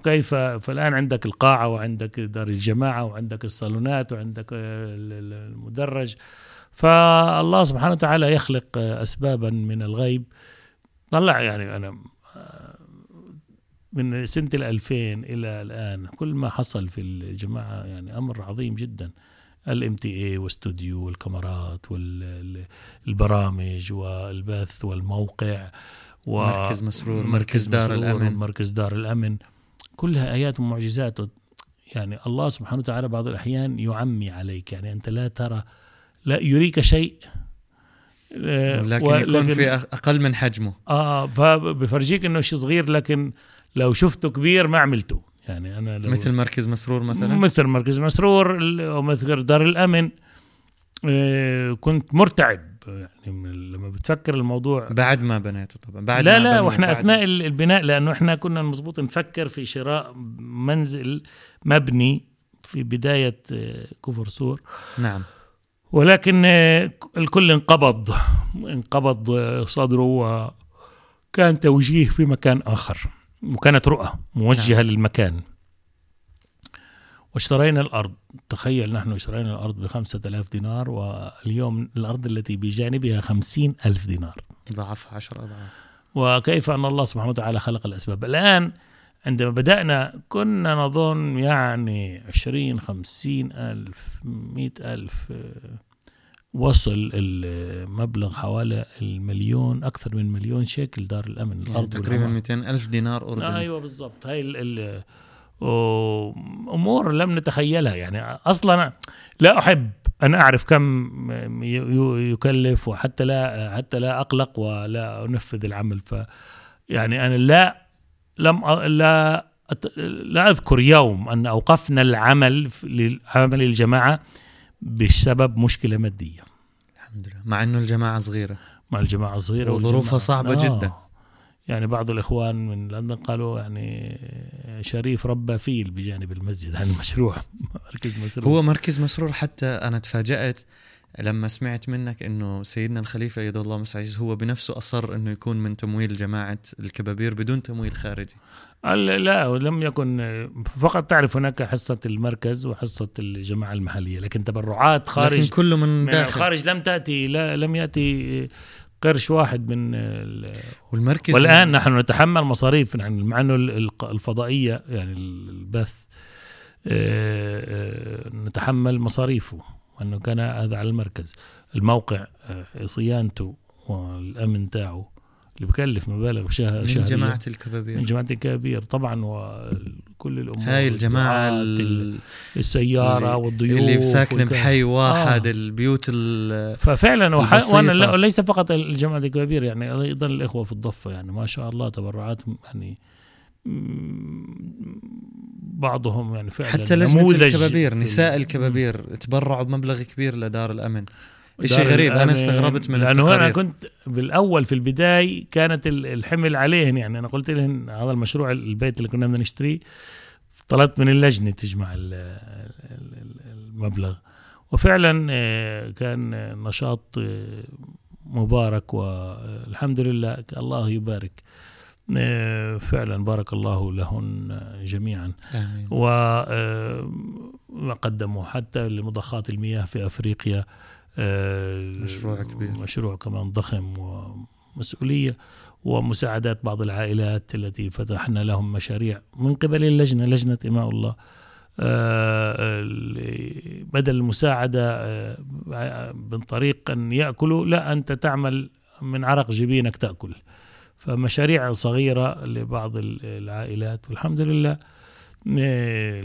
كيف فالآن عندك القاعة وعندك دار الجماعة وعندك الصالونات وعندك المدرج. فالله سبحانه وتعالى يخلق أسبابا من الغيب. طلع يعني أنا من سنة الألفين إلى الآن كل ما حصل في الجماعة يعني أمر عظيم جدا. الإم تي اي واستوديو والكاميرات والبرامج والبث والموقع ومركز مسرور مركز دار الأمن. مركز دار الأمن. كلها آيات ومعجزات. يعني الله سبحانه وتعالى بعض الأحيان يعمي عليك. يعني أنت لا ترى لا يريك شيء لكن يكون في أقل من حجمه. آه فبفرجيك إنه شيء صغير لكن لو شفته كبير ما عملته. يعني أنا لو مثل مركز مسرور مثلا؟ مثل مركز مسرور أو مثل دار الأمن كنت مرتعب. يعني لما بتفكر الموضوع بعد ما بنيته طبعا بعد لا ما لا وإحنا أثناء البناء لأنه إحنا كنا مزبوط نفكر في شراء منزل مبني في بداية كفر سور. نعم. ولكن الكل انقبض انقبض صدره وكان توجيه في مكان آخر وكانت رؤى موجهة نعم. للمكان. واشترينا الأرض تخيل نحن اشترينا الأرض بخمسة ألاف دينار واليوم الأرض التي بجانبها خمسين ألف دينار. ضعف عشر أضعاف. وكيف أن الله سبحانه وتعالى خلق الأسباب. الآن عندما بدأنا كنا نظن يعني عشرين خمسين ألف مئة ألف آه، وصل المبلغ حوالي المليون أكثر من مليون شيكل دار الأمن يعني الأرض تقريبا والعمار. 200 ألف دينار أردني. آه أيوه بالضبط. هاي ال ال أمور لم نتخيلها. يعني أصلا لا أحب أن أعرف كم يكلف وحتى لا حتى لا أقلق ولا أنفذ العمل. ف يعني أنا لا لم لا لا أذكر يوم أن أوقفنا العمل لعمل الجماعة بسبب مشكلة مادية. الحمد لله. مع إنه الجماعة صغيرة. مع الجماعة الصغيره وظروفها والجماعة- صعبة جداً. يعني بعض الإخوان من لندن قالوا يعني شريف ربى فيل بجانب المسجد هذا المشروع. مركز مسروق هو مركز مسرور حتى أنا تفاجأت لما سمعت منك إنه سيدنا الخليفة ايد الله مسعيز هو بنفسه أصر إنه يكون من تمويل جماعة الكبابير بدون تمويل خارجي. لا لم يكن فقط تعرف هناك حصة المركز وحصة الجماعة المحلية لكن تبرعات لكن خارج كله من من داخل. الخارج لم تأتي لا لم يأتي قرش واحد من ال- والمركز والآن نحن نتحمل مصاريف يعني مع إنه الفضائية يعني البث آه، آه، نتحمل مصاريفه. وانه كان هذا على المركز. الموقع آه، صيانته والأمن تاعه اللي بكلف مبالغ شهر من شهرية. جماعة من الكبابير جماعة الكبير طبعا وكل الأمور هاي الجماعة الدعاة، ال- السيارة اللي- والضيوف اللي والك- بحي واحد آه. البيوت ال- ففعلا وح... وأنا لا ليس فقط الجماعة الكبير يعني أيضا الإخوة في الضفة يعني ما شاء الله تبرعات يعني بعضهم يعني فعلا حتى نموذج. الكبابير نساء الكبابير تبرعوا بمبلغ كبير لدار الأمن. إشي دار غريب أنا الأمن. استغربت من لأنه أنا كنت بالأول في البداية كانت ال- الحمل عليهن يعني. أنا قلت لهن هذا المشروع البيت اللي كنا بدنا نشتريه طلبت من اللجنة تجمع ال- ال- ال- المبلغ. وفعلا آه، كان نشاط آه، مبارك والحمد لله الله يبارك. فعلا بارك الله لهن جميعا. آمين. و آه، وقدموا حتى لمضخات المياه في أفريقيا آه، مشروع كبير. مشروع كمان ضخم ومسؤولية ومساعدات بعض العائلات التي فتحنا لهم مشاريع من قبل اللجنة لجنة إماء الله. آه، ال- بدل المساعدة آه، من طريق أن يأكلوا لا أنت تعمل من عرق جبينك تأكل. فمشاريع صغيرة لبعض ال- العائلات. والحمد لله آه،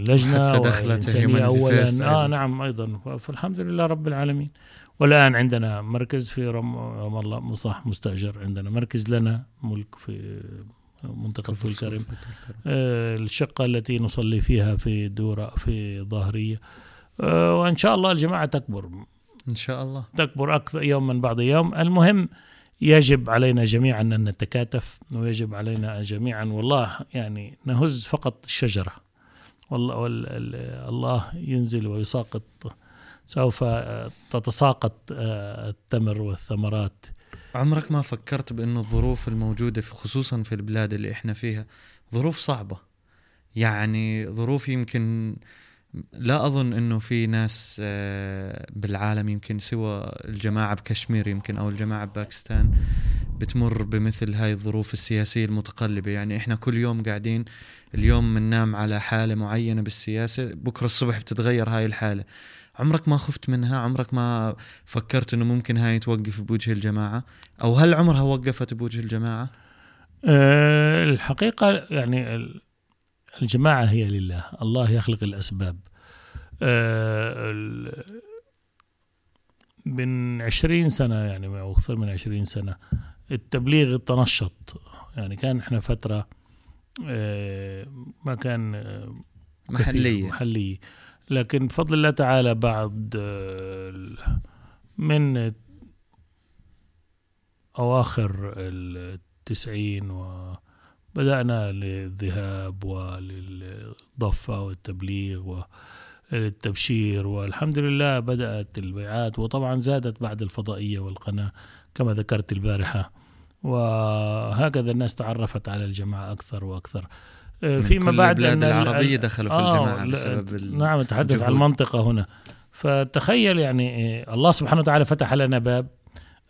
اولا. First آه أيضاً. نعم أيضا. فالحمد لله رب العالمين. والآن عندنا مركز في رم, رم الله صح مستأجر. عندنا مركز لنا ملك في منطقه في الكرم آه، الشقة التي نصلي فيها في دورة في ظاهريه آه، وإن شاء الله الجماعة تكبر. إن شاء الله. تكبر أكثر يوما بعد يوم. المهم يجب علينا جميعا أن نتكاتف ويجب علينا جميعا والله يعني نهز فقط الشجرة. والله وال- ال- الله ينزل ويساقط سوف آه، تتساقط آه، التمر والثمرات. عمرك ما فكرت بانه الظروف الموجودة في خصوصا في البلاد اللي إحنا فيها ظروف صعبة. يعني ظروف يمكن لا أظن إنه في ناس آه، بالعالم يمكن سوى الجماعة بكشمير يمكن أو الجماعة بباكستان بتمر بمثل هاي الظروف السياسية المتقلبة. يعني إحنا كل يوم قاعدين اليوم بننام على حالة معينة بالسياسة بكرة الصبح بتتغير هاي الحالة. عمرك ما خفت منها؟ عمرك ما فكرت إنه ممكن هاي توقف بوجه الجماعة؟ أو هل عمرها وقفت بوجه الجماعة؟ آه، الحقيقة يعني ال- الجماعة هي لله الله يخلق الأسباب. آه، ال- من عشرين سنة يعني أو أكثر من عشرين سنة التبليغ تنشط. يعني كان إحنا فترة آه، ما كان آه، محلية. محلية. لكن بفضل الله تعالى بعد من أواخر التسعين وبدأنا للذهاب وللضفة والتبليغ والتبشير والحمد لله بدأت البيعات وطبعا زادت بعد الفضائية والقناة كما ذكرت البارحة. وهكذا الناس تعرفت على الجماعة أكثر وأكثر. آه، فيما بعد البلاد أن ال- العربية ال- دخلوا في آه، الجماعة بسبب نعم أتحدث عن. المنطقة هنا. فتخيل يعني إيه، الله سبحانه وتعالى فتح لنا باب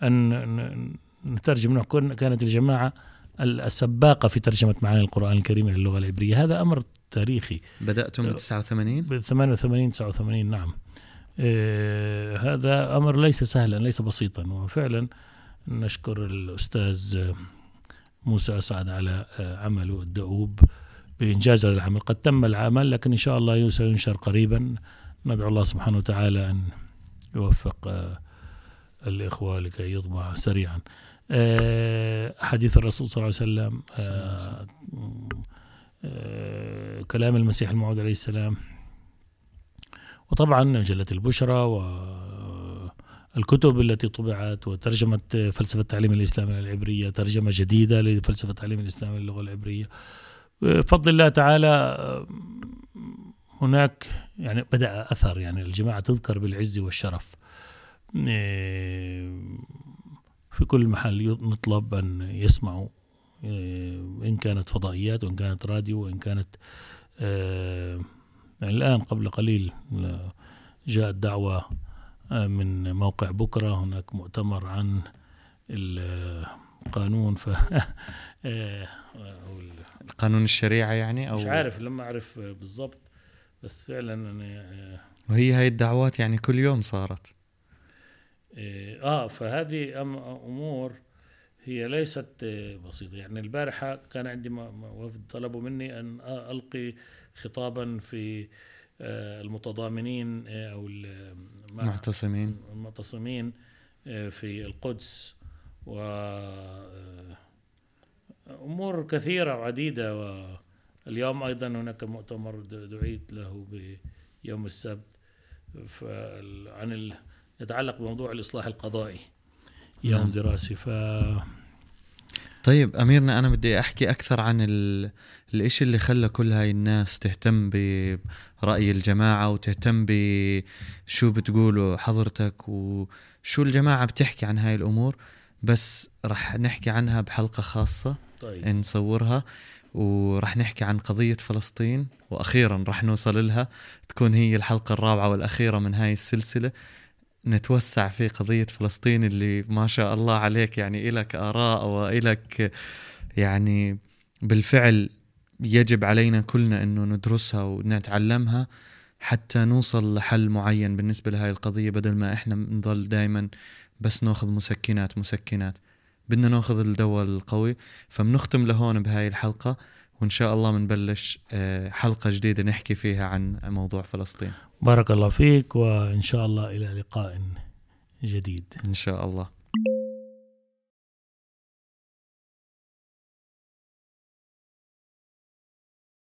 أن نترجم كانت الجماعة السباقة في ترجمة معاني القرآن الكريم إلى اللغة العبرية. هذا أمر تاريخي. بدأتم ب 89 ب 88 89 نعم. آه هذا أمر ليس سهلا ليس بسيطا. وفعلا نشكر الأستاذ موسى أسعد على عمله الدؤوب بإنجاز هذا العمل. قد تم العمل لكن إن شاء الله سينشر قريبا. ندعو الله سبحانه وتعالى أن يوفق آه، الإخوة لكي يطبع سريعا. آه، حديث الرسول صلى الله عليه وسلم آه، كلام المسيح الموعود عليه السلام. وطبعا مجلة البشرى والكتب التي طبعت وترجمة فلسفة التعليم الإسلامي العبرية ترجمة جديدة لفلسفة التعليم الإسلامي للغة العبرية. بفضل الله تعالى هناك يعني بدأ أثر يعني الجماعة تذكر بالعز والشرف. في كل محل نطلب أن يسمعوا إيه، إن كانت فضائيات وإن كانت راديو وإن كانت إيه، يعني الآن قبل قليل جاءت دعوة من موقع بكرة هناك مؤتمر عن القانون ف قانون الشريعة يعني أو مش عارف لما أعرف بالضبط بس فعلا أنا وهي هاي الدعوات يعني كل يوم صارت. آه فهذه أمور هي ليست بسيطة. يعني البارحة كان عندي وفد طلبوا مني أن ألقي خطابا في آه، المتضامنين آه، أو المعتصمين. المعتصمين آه، في القدس. و أمور كثيرة وعديدة. واليوم أيضا هناك مؤتمر دعيت له بيوم السبت عن يتعلق بموضوع الإصلاح القضائي يوم نعم. دراسي ف طيب أميرنا أنا بدي أحكي أكثر عن ال... الإشي اللي خلى كل هاي الناس تهتم برأي الجماعة وتهتم بشو بتقولوا حضرتك وشو الجماعة بتحكي عن هاي الأمور بس رح نحكي عنها بحلقة خاصة طيب. نصورها ورح نحكي عن قضية فلسطين وأخيرا رح نوصل لها تكون هي الحلقة الرابعة والأخيرة من هاي السلسلة نتوسع في قضية فلسطين اللي ما شاء الله عليك يعني إلك آراء وإلك يعني بالفعل يجب علينا كلنا أنه ندرسها ونتعلمها حتى نوصل لحل معين بالنسبة لهاي القضية بدل ما إحنا نضل دائما بس نأخذ مسكنات مسكنات. بدنا نأخذ الدواء القوي. فبنختم لهون بهاي الحلقة. وإن شاء الله بنبلش آه، حلقة جديدة نحكي فيها عن موضوع فلسطين. بارك الله فيك وإن شاء الله إلى لقاء جديد. إن شاء الله.